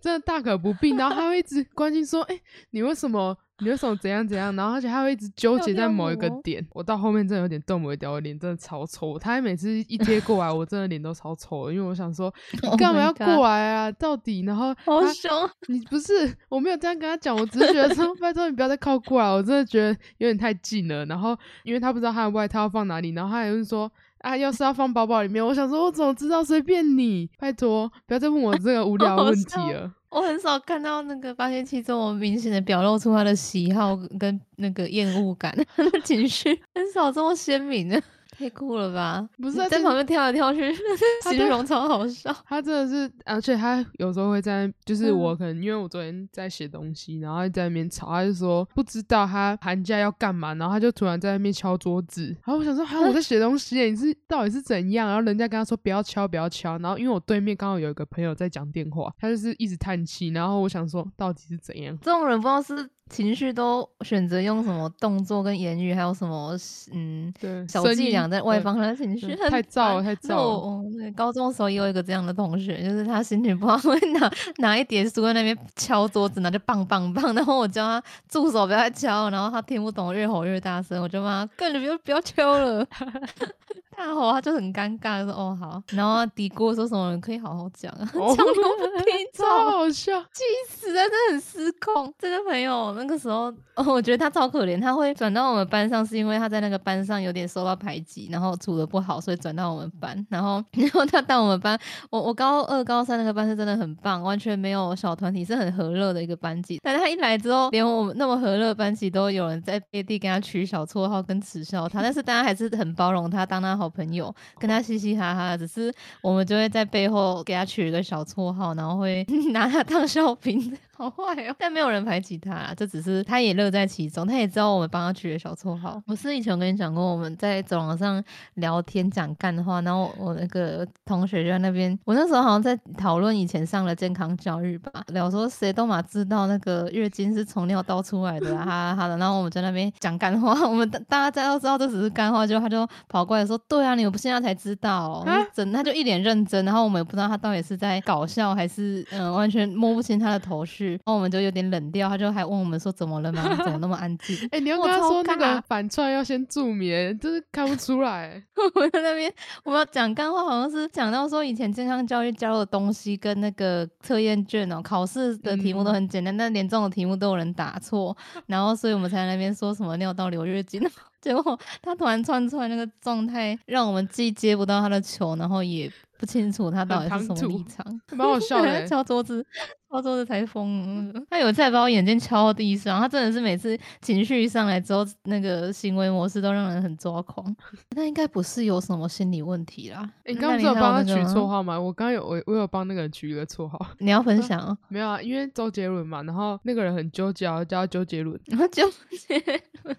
真的大可不必。然后他会一直关心说：“哎，你为什么？”你为什么怎样怎样？然后而且他会一直纠结在某一个点，我到后面真的有点动不了，我脸真的超丑。他每次一贴过来，我真的脸都超丑，因为我想说 [LAUGHS] 你干嘛要过来啊？到底？然后好凶！你不是我没有这样跟他讲，我只是觉得说 [LAUGHS] 拜托你不要再靠过来，我真的觉得有点太近了。然后因为他不知道他的外套要放哪里，然后他还是说啊，要是要放包包里面，我想说我怎么知道？随便你，拜托不要再问我这个无聊问题了。[LAUGHS] 我很少看到那个发现器这么明显的表露出他的喜好跟那个厌恶感，[LAUGHS] 他的情绪很少这么鲜明的。太酷了吧！不是在旁边跳来跳去，[LAUGHS] 形容超好笑。他真的是，而且他有时候会在，就是我可能因为我昨天在写东西，然后在那边吵，他就说不知道他寒假要干嘛，然后他就突然在那边敲桌子。然后我想说，哈，我在写东西，你是到底是怎样？然后人家跟他说不要敲，不要敲。然后因为我对面刚好有一个朋友在讲电话，他就是一直叹气。然后我想说，到底是怎样？这种人不知道是。情绪都选择用什么动作跟言语，还有什么嗯小伎俩在外放他的情绪，太燥了，太燥高中的时候也有一个这样的同学，就是他心情不好 [LAUGHS] 会拿拿一叠书在那边敲桌子，然后就棒棒棒，然后我叫他住手，不要敲，然后他听不懂，越吼越大声，我就骂他，更不要不要敲了。[LAUGHS] 大吼他就很尴尬，说哦好，然后嘀咕说什么可以好好讲啊，[LAUGHS] [LAUGHS] 讲都不听，超好笑，气死了，真的很失控。这个朋友那个时候，我觉得他超可怜，他会转到我们班上，是因为他在那个班上有点受到排挤，然后处的不好，所以转到我们班。然后，然后他 [LAUGHS] 到我们班，我我高二、高三那个班是真的很棒，完全没有小团体，是很和乐的一个班级。但是他一来之后，连我们那么和乐班级都有人在背地跟他取小绰号跟耻笑他，但是大家还是很包容他，当他好。朋友跟他嘻嘻哈哈，只是我们就会在背后给他取一个小绰号，然后会 [LAUGHS] 拿他当笑柄。好坏哦，但没有人排挤他，这只是他也乐在其中，他也知道我们帮他取的小绰号。我是以前我跟你讲过，我们在走廊上聊天讲干话，然后我那个同学就在那边，我那时候好像在讨论以前上了健康教育吧，聊说谁都嘛知道那个月经是从尿道出来的，哈哈哈的。然后我们在那边讲干话，我们大家都知道这只是干话，就他就跑过来说，对啊，你们不现在才知道，真他就一脸认真，然后我们也不知道他到底是在搞笑还是嗯完全摸不清他的头绪。绪，然后我们就有点冷掉，他就还问我们说怎么了吗？怎么那么安静？[LAUGHS] 哎、你要跟他说那个反串要先助眠，就是看不出来。[LAUGHS] 我在那边我们要讲干话，好像是讲到说以前健康教育教的东西跟那个测验卷哦，考试的题目都嗯很简单，但连这种题目都有人打错，[LAUGHS] 然后所以我们才在那边说什么尿道流月经，结果他突然窜出来那个状态，让我们既接不到他的球，然后也不清楚他到底是什么立场。蛮好笑的欸、敲桌子，敲桌子才疯。他有一次还把我眼睛敲到地上，他真的是每次情绪一上来之后，那个行为模式都让人很抓狂。那应该不是有什么心理问题啦。欸你刚刚不是有帮他取？绰号吗？我刚刚有我我有帮那个人取一个绰号，你要分享哦。没有啊，因为周杰伦嘛，然后那个人很纠结，我叫他周杰伦，然后纠结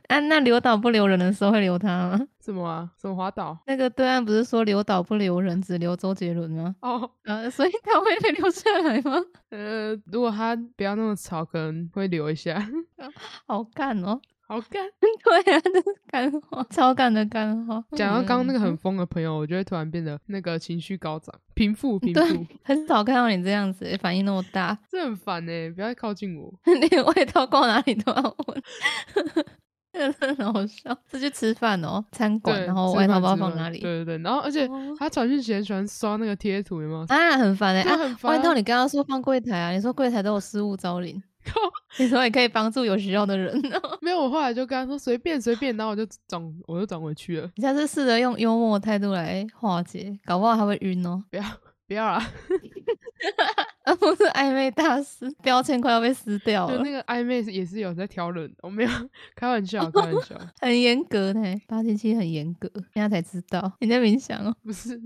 啊，那留岛不留人的时候会留他吗？什么啊，什么滑倒那个对岸不是说留岛不留人，只留周杰伦吗？哦，[LAUGHS] 呃，所以他会被留下来吗？[LAUGHS] 呃，如果他不要那么吵，可能会留一下，[LAUGHS] 好干哦！好干。对啊，这是干话，超干的干话。讲到刚刚那个嗯很疯的朋友，我就会突然变得那个情绪高涨，平复平对复，很少看到你这样子，反应那么大，这很烦呢、不要靠近我。连味道逛哪里都要问，真的 [LAUGHS] 很好笑。[LAUGHS] 是去吃饭哦，餐馆，然后外套包饭吃饭放哪里？对对对，然后而且哦他传讯息很喜欢刷那个贴图，有没有？啊，很烦哎、啊！对很烦外套你刚刚说放柜台啊，你说柜台都有失物招领，[LAUGHS] 你说也可以帮助有需要的人哦。没有，我后来就跟他说随便随便，然后我就转我就转回去了，你下次试着用幽默的态度来化解，搞不好他会晕哦。不要不要啦，啊，不是暧昧大师，标签快要被撕掉了就那，个暧昧是也是有在挑人的，我没有开玩笑开玩笑，[LAUGHS] 很严格呢。八七七很严格，现在才知道你在冥想哦。不是，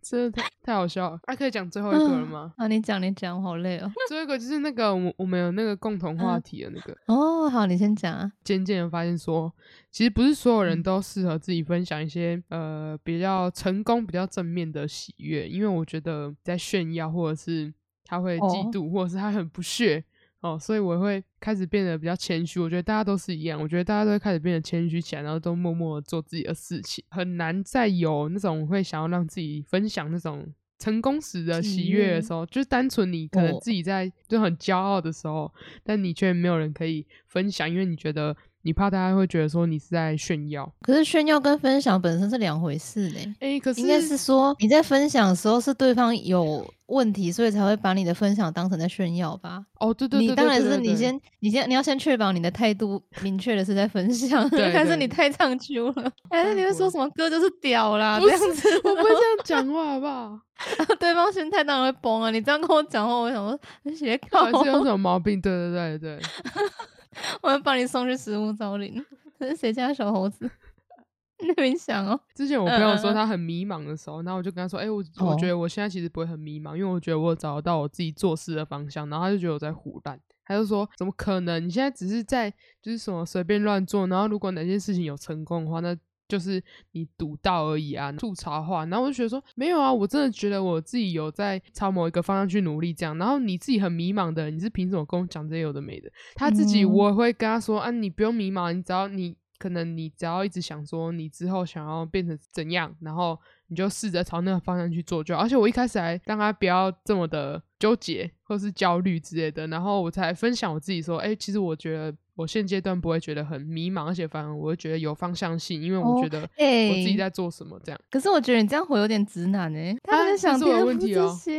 真的太太好笑了。啊，可以讲最后一个了吗？啊，你讲你讲，我好累哦。最后一个就是那个我我们有那个共同话嗯题的那个，哦，好，你先讲啊。渐渐的发现说，其实不是所有人嗯都适合自己分享一些呃比较成功、比较正面的喜悦，因为我觉得在炫耀，或者是他会嫉哦妒，或者是他很不屑哦，所以我会开始变得比较谦虚。我觉得大家都是一样，我觉得大家都会开始变得谦虚起来，然后都默默的做自己的事情，很难再有那种会想要让自己分享那种。成功时的喜喜悦悦的时候，就是单纯你可能哦自己在就很骄傲的时候，但你却没有人可以分享，因为你觉得你怕大家会觉得说你是在炫耀。可是炫耀跟分享本身是两回事呢。诶，可是应该是说你在分享的时候是对方有问题，所以才会把你的分享当成在炫耀吧？哦，对对对，你当然是你先，你先你要先确保你的态度明确的是在分享，对 [LAUGHS] 还是你太唱秋了？[LAUGHS] 还是你会说什么歌就是屌啦不这样子？我不会这样讲话，好不好？[LAUGHS] 对方心态当然会崩啊！你这样跟我讲话，我想说你写靠还，是有什么毛病？对对对对，[LAUGHS] 我要把你送去食物招领。这是谁家的小猴子？[LAUGHS] 你没想哦？之前我朋友说他很迷茫的时候，然后我就跟他说：“哎、我我哦觉得我现在其实不会很迷茫，因为我觉得我有找得到我自己做事的方向。”然后他就觉得我在胡乱，他就说：“怎么可能？你现在只是在就是什么随便乱做，然后如果哪件事情有成功的话，那就是你赌到而已啊，吐槽话。”然后我就觉得说：“没有啊，我真的觉得我自己有在朝某一个方向去努力，这样。然后你自己很迷茫的，你是凭什么跟我讲这些有的没的？他自己嗯我会跟他说：啊，你不用迷茫，你只要你。”可能你只要一直想说你之后想要变成怎样，然后你就试着朝那个方向去做就好。而且我一开始还让他不要这么的纠结或是焦虑之类的，然后我才分享我自己说，哎、其实我觉得我现阶段不会觉得很迷茫，而且反而我会觉得有方向性，因为我哦觉得哎、我自己在做什么这样。可是我觉得你这样回有点直男哎、他不是这问题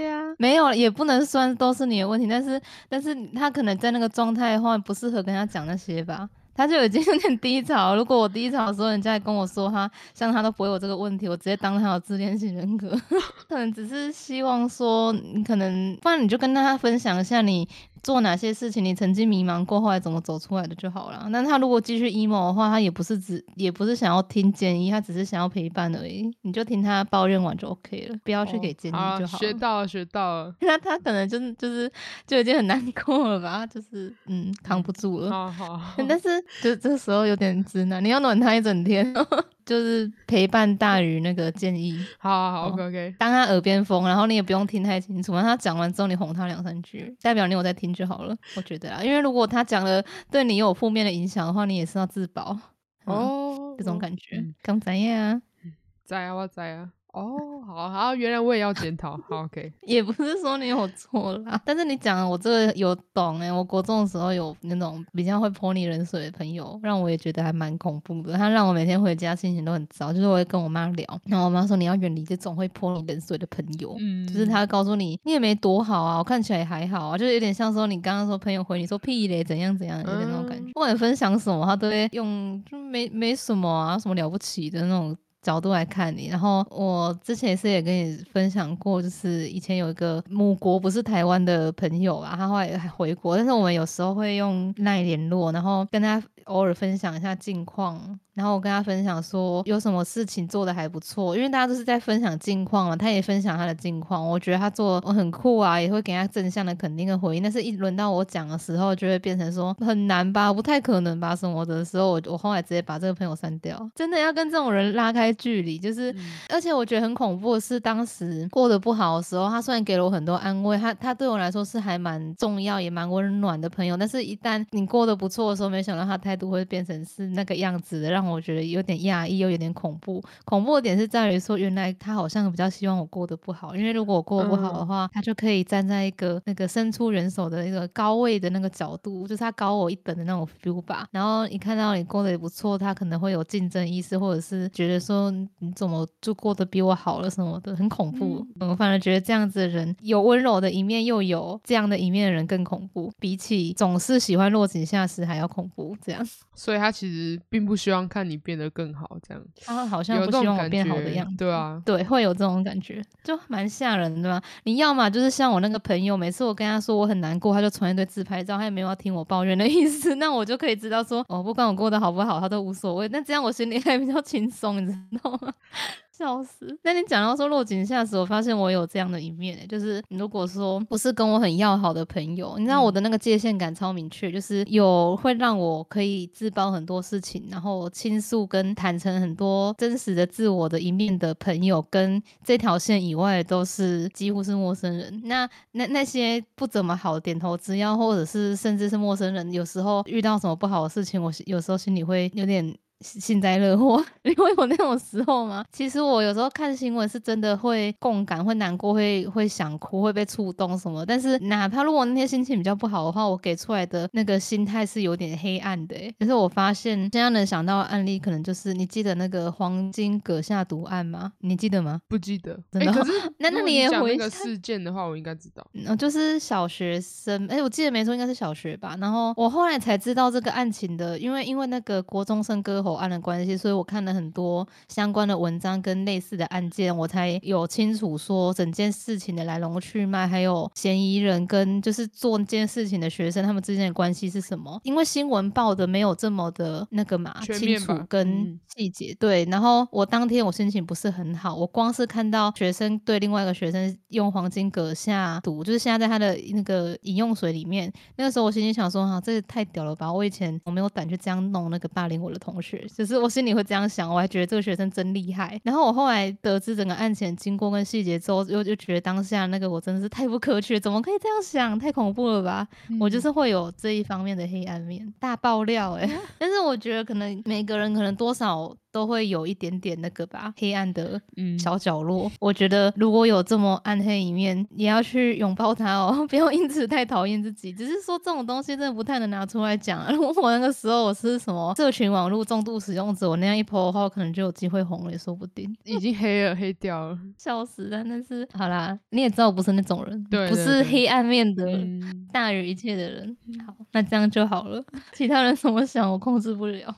啊，没有，也不能算都是你的问题，但是但是他可能在那个状态的话，不适合跟他讲那些吧。他就已经有点低潮。如果我低潮的时候，人家还跟我说他像他都不会有这个问题，我直接当他有自恋型人格。[LAUGHS] 可能只是希望说，你可能不然你就跟他分享一下你做哪些事情，你曾经迷茫过，后来怎么走出来的就好了。那他如果继续 emo 的话，他也不是只也不是想要听建议，他只是想要陪伴而已。你就听他抱怨完就 OK 了，不要去给建议就好了。学到了，学到了。[LAUGHS] 那他可能就是就是就已经很难过了吧，就是嗯扛不住了。好好好，[LAUGHS] 但是就这时候有点直男，你要暖他一整天，[LAUGHS] 就是陪伴大于那个建议。好好好哦，OK OK。当他耳边风，然后你也不用听太清楚，让他讲完之后你哄他两三句，代表你有在听就好了。我觉得啊，因为如果他讲了对你有负面的影响的话，你也是要自保。嗯，哦，这种感觉嗯，刚怎样啊？在啊，我在啊。哦，好好，原来我也要检讨。好，OK，也不是说你有错啦，但是你讲的我这个有懂哎、我国中的时候有那种比较会泼你冷水的朋友，让我也觉得还蛮恐怖的。他让我每天回家心情都很糟，就是我会跟我妈聊，然后我妈说你要远离这种会泼你冷水的朋友。嗯，就是他会告诉你，你也没多好啊，我看起来也还好啊，就是有点像说你刚刚说朋友回你说屁嘞，怎样怎样，有点那种感觉。嗯不管分享什么，他都会用就没没什么啊，什么了不起的那种。角度来看你，然后我之前也是也跟你分享过，就是以前有一个母国不是台湾的朋友啊，他后来还回国，但是我们有时候会用耐联络，然后跟他偶尔分享一下近况，然后我跟他分享说有什么事情做的还不错，因为大家都是在分享近况嘛，他也分享他的近况，我觉得他做我很酷啊，也会给他正向的肯定跟回应。但是一轮到我讲的时候，就会变成说很难吧，不太可能吧什么的时候，我我后来直接把这个朋友删掉。真的要跟这种人拉开距离，就是。而且我觉得很恐怖的是，当时过得不好的时候，他虽然给了我很多安慰，他他对我来说是还蛮重要也蛮温暖的朋友，但是一旦你过得不错的时候，没想到他态度会变成是那个样子的，让我觉得有点压抑，又有点恐怖。恐怖的点是在于说，原来他好像比较希望我过得不好，因为如果我过得不好的话，他就可以站在一个那个伸出援手的一个高位的那个角度，就是他高我一等的那种 feel 吧。然后一看到你过得也不错，他可能会有竞争意识，或者是觉得说你怎么就过得比我好了什么的，很恐怖。嗯我反而觉得这样子的人，有温柔的一面，又有这样的一面的人更恐怖，比起总是喜欢落井下石还要恐怖。这样，[LAUGHS] 所以他其实并不希望看你变得更好，这样他好像不希望我变好的样子。对啊，对，会有这种感觉，就蛮吓人的嘛。你要嘛就是像我那个朋友，每次我跟他说我很难过，他就传一堆自拍照，他也没有要听我抱怨的意思，[LAUGHS] 那我就可以知道说，哦，不管我过得好不好，他都无所谓。那这样我心里还比较轻松，你知道吗？笑死！那你讲到说落井下石，我发现我有这样的一面、欸，就是如果说不是跟我很要好的朋友，你知道我的那个界限感超明确，就是有会让我可以自曝很多事情，然后倾诉跟坦诚很多真实的自我的一面的朋友，跟这条线以外都是几乎是陌生人。那那那些不怎么好点头之交，或者是甚至是陌生人，有时候遇到什么不好的事情，我有时候心里会有点。幸灾乐祸，[LAUGHS] 你会有那种时候吗？其实我有时候看新闻是真的会共感，会难过，会会想哭，会被触动什么。但是哪怕如果那天心情比较不好的话，我给出来的那个心态是有点黑暗的、欸。可是我发现现在能想到的案例，可能就是你记得那个黄金阁下毒案吗？你记得吗？不记得。真的那那你也回讲那个事件的话，我应该知道。嗯，就是小学生，哎、我记得没错，应该是小学吧。然后我后来才知道这个案情的，因为因为那个国中生割喉案的关系，所以我看了很多相关的文章跟类似的案件，我才有清楚说整件事情的来龙去脉，还有嫌疑人跟就是做这件事情的学生他们之间的关系是什么。因为新闻报的没有这么的那个嘛清楚跟嗯细节，对。然后我当天我心情不是很好，我光是看到学生对另外一个学生用黄金葛下毒，就是现在在他的那个饮用水里面，那个时候我心里想说，哈、这也太屌了吧！我以前我没有胆去这样弄那个霸凌我的同学，就是我心里会这样想，我还觉得这个学生真厉害。然后我后来得知整个案情经过跟细节之后，又就觉得当下那个我真的是太不可取，怎么可以这样想？太恐怖了吧！我就嗯是会有这一方面的黑暗面，大爆料哎、[LAUGHS] 但是我觉得可能每个人可能多少都会有一点点那个吧，黑暗的嗯小角落。我觉得如果有这么暗黑一面，也要去拥抱它哦，[LAUGHS] 不要因此太讨厌自己。只是说这种东西真的不太能拿出来讲、啊。[LAUGHS] 如果我那个时候我是什么社群网络重度使用者，我那样一 po 的话，我可能就有机会红了，也说不定。已经黑了，黑掉了。笑死了，但是好啦，你也知道我不是那种人，对对对不是黑暗面的。嗯，大于一切的人。好，那这样就好了。[LAUGHS] 其他人怎么想，我控制不了。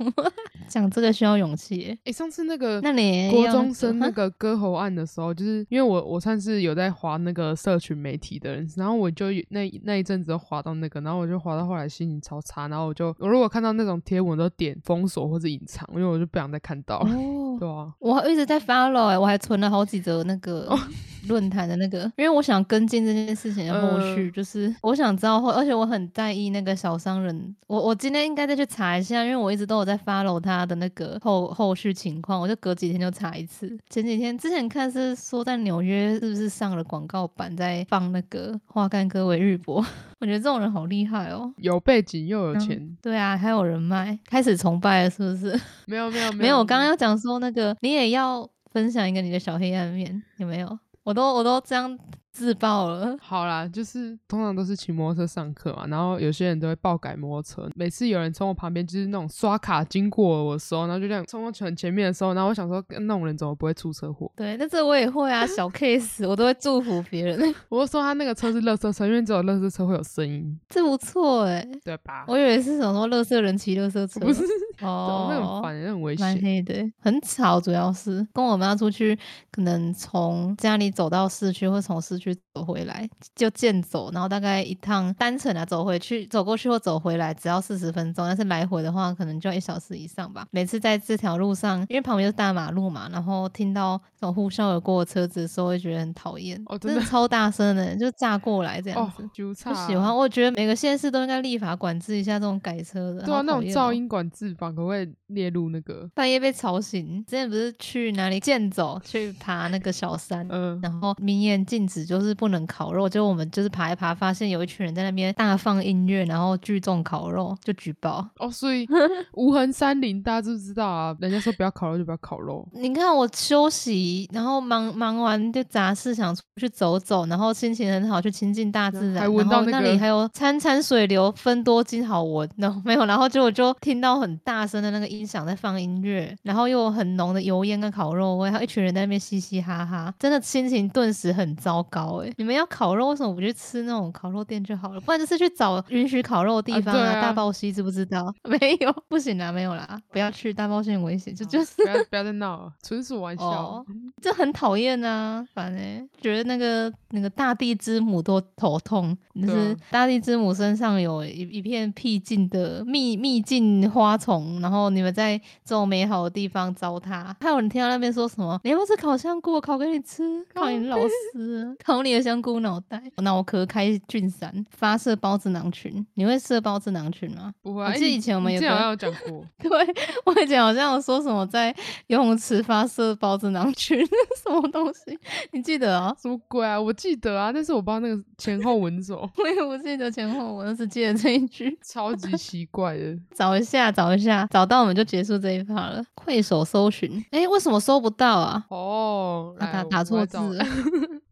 讲这个需要勇气耶。诶，上次那个那你也国中生那个割喉案的时候，就是因为我我算是有在划那个社群媒体的人，然后我就有那那一阵子就滑到那个，然后我就划到后来心情超差，然后我就我如果看到那种贴文都点封锁或者隐藏，因为我就不想再看到了。哦，[LAUGHS] 对啊，我一直在 follow 哎、我还存了好几则那个哦 [LAUGHS] 论坛的那个，因为我想跟进这件事情的后续，嗯就是我想知道后，而且我很在意那个小商人，我我今天应该再去查一下，因为我一直都有在 follow 他的那个后后续情况，我就隔几天就查一次。前几天之前看是说在纽约是不是上了广告版，在放那个花干戈为日播，[LAUGHS] 我觉得这种人好厉害哦。有背景又有嗯钱，对啊，还有人脉，开始崇拜了是不是？[LAUGHS] 没有没有没有，我刚刚要讲说那个，你也要分享一个你的小黑暗面，有没有？我都我都这样自爆了。[LAUGHS] 好啦，就是通常都是骑摩托车上课嘛，然后有些人都会爆改摩托车。每次有人从我旁边，就是那种刷卡经过我的时候，然后就这样冲到前前面的时候，然后我想说，跟那种人怎么不会出车祸？对，那这我也会啊，小 case 我都会祝福别人。[LAUGHS] 我就说他那个车是垃圾车，因为只有垃圾车会有声音，这不错哎、对吧？我以为是什么垃圾人骑垃圾车，不是，哦，那很烦，那很危蛮险。黑的，很吵，主要是跟我妈出去，可能从家里走到市区，或从市区走回来，就健走，然后大概一趟单程啊，走回去、走过去或走回来只要四十分钟，但是来回的话，可能就要一小时以上吧。每次在这条路上，因为旁边是大马路嘛，然后听到这种呼啸而过的车子的时候，会觉得很讨厌，哦真的超大声的，就炸过来这样哦子。，纠差不喜欢，我觉得每个县市都应该立法管制一下这种改车的。对啊，那种噪音管制法可不可以列入那个？半夜被吵醒，之前不是去哪里健走，去爬那个小山，嗯，然后明言禁止就是不能烤肉，就我们就是爬一爬，发现有一群人在那边大放音乐，然后聚众烤肉，就举报。哦，所以 [LAUGHS] 无痕山林大家知不知道啊？人家说不要烤肉就不要烤肉。你看我休息，然后忙忙完就杂事，想出去走走，然后心情很好，去亲近大自然，还闻到那个那里还有潺潺水流，分多金好闻。然后没有，然后结果就听到很大声的那个音响在放音乐，然后又有很浓的油烟跟烤肉味，还有一群人在那边嘻嘻哈哈，真的心情顿时很糟糕哎、你们要烤肉，为什么不去吃那种烤肉店就好了？不然就是去找允许烤肉的地方啊，啊对啊大爆溪知不知道？[LAUGHS] 没有，不行啦，没有啦，不要去大爆溪很危险，就就是不要不要再闹了，纯属玩笑。[LAUGHS] 哦这很讨厌啊，烦哎、觉得那个那个大地之母都头痛，就是大地之母身上有一一片僻静的秘秘境花丛，然后你们在这种美好的地方糟蹋，还有人听到那边说什么，你要不吃烤香菇？我烤给你吃，烤你老师了，烤你的香菇脑袋，脑壳开俊散，发射孢子囊群，你会射孢子囊群吗？不会啊，我记得以前我们有讲过，[LAUGHS] 对，我以前好像有说什么在游泳池发射孢子囊群，[LAUGHS] 什么东西？你记得啊？什么鬼啊？我记得啊，但是我不知道那个前后文是什么，[LAUGHS] 我也不记得前后文，我只记得这一句。超级奇怪的。找一下，找一下，找到我们就结束这一趴了。快手搜寻，哎，为什么搜不到啊？哦，啊打打错字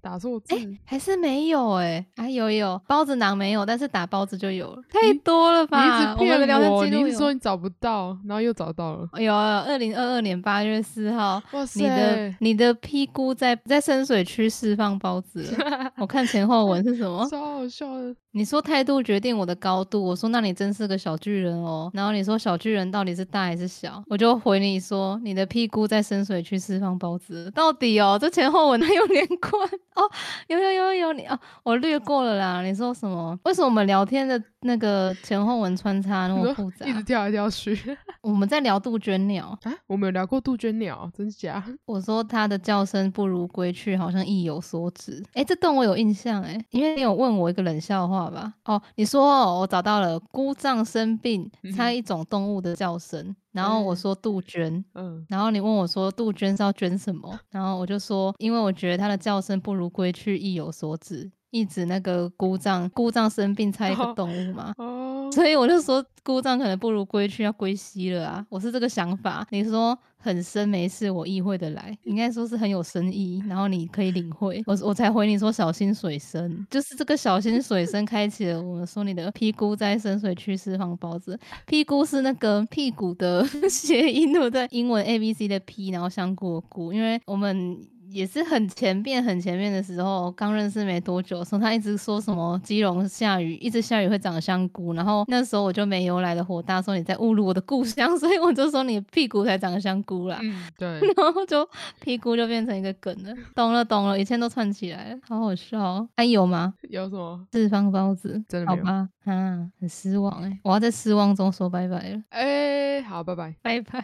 打错字，还是没有哎、啊有有包子囊没有，但是打包子就有了，太多了你吧？一直骗我，你一直说你找不到，然后又找到了。有二零二二年八月四号，哇塞，你的你的屁股在在深水区释放包子了，[LAUGHS] 我看前后文是什么？超好笑的。你说态度决定我的高度，我说那你真是个小巨人哦。然后你说小巨人到底是大还是小？我就回你说你的屁股在深水区释放包子，到底哦？这前后文还有连贯哦，有有有有你哦，我略过了啦。你说什么？为什么我们聊天的那个前后文穿插那么复杂 [LAUGHS] 一？直跳来跳去我们在聊杜鹃鸟，啊！我们有聊过杜鹃鸟，真假？[LAUGHS] 我说它的叫声不如归去，好像意有所指。哎，这段我有印象哎，因为你有问我一个冷笑话吧？哦，你说哦，我找到了姑丈生病，猜一种动物的叫声，然后我说杜鹃。嗯，然后你问我说杜鹃是要捐什么，然后我就说，因为我觉得它的叫声不如归去，意有所指，意指那个姑丈姑丈生病猜一个哦动物嘛。哦，所以我就说姑丈可能不如归去，要归西了啊！我是这个想法。你说很深没事，我意会的来，应该说是很有深意，然后你可以领会。我我才回你说小心水深，就是这个小心水深开启了我们说你的屁股在深水区释放包子，屁股是那个屁股的 [LAUGHS] 谐音，对不对？英文 A B C 的 P，然后香菇的菇，因为我们。也是很前面很前面的时候，刚认识没多久，时候他一直说什么基隆下雨，一直下雨会长香菇，然后那时候我就没由来的火大说你在侮辱我的故乡，[LAUGHS] 所以我就说你的屁股才长香菇啦，嗯，对，[LAUGHS] 然后就屁股就变成一个梗了，懂了懂了，一切都串起来了，好好笑哦。还有吗？有什么？四方包子，真的没有好吧，啊，很失望哎、我要在失望中说拜拜了，哎，好，拜拜。拜拜。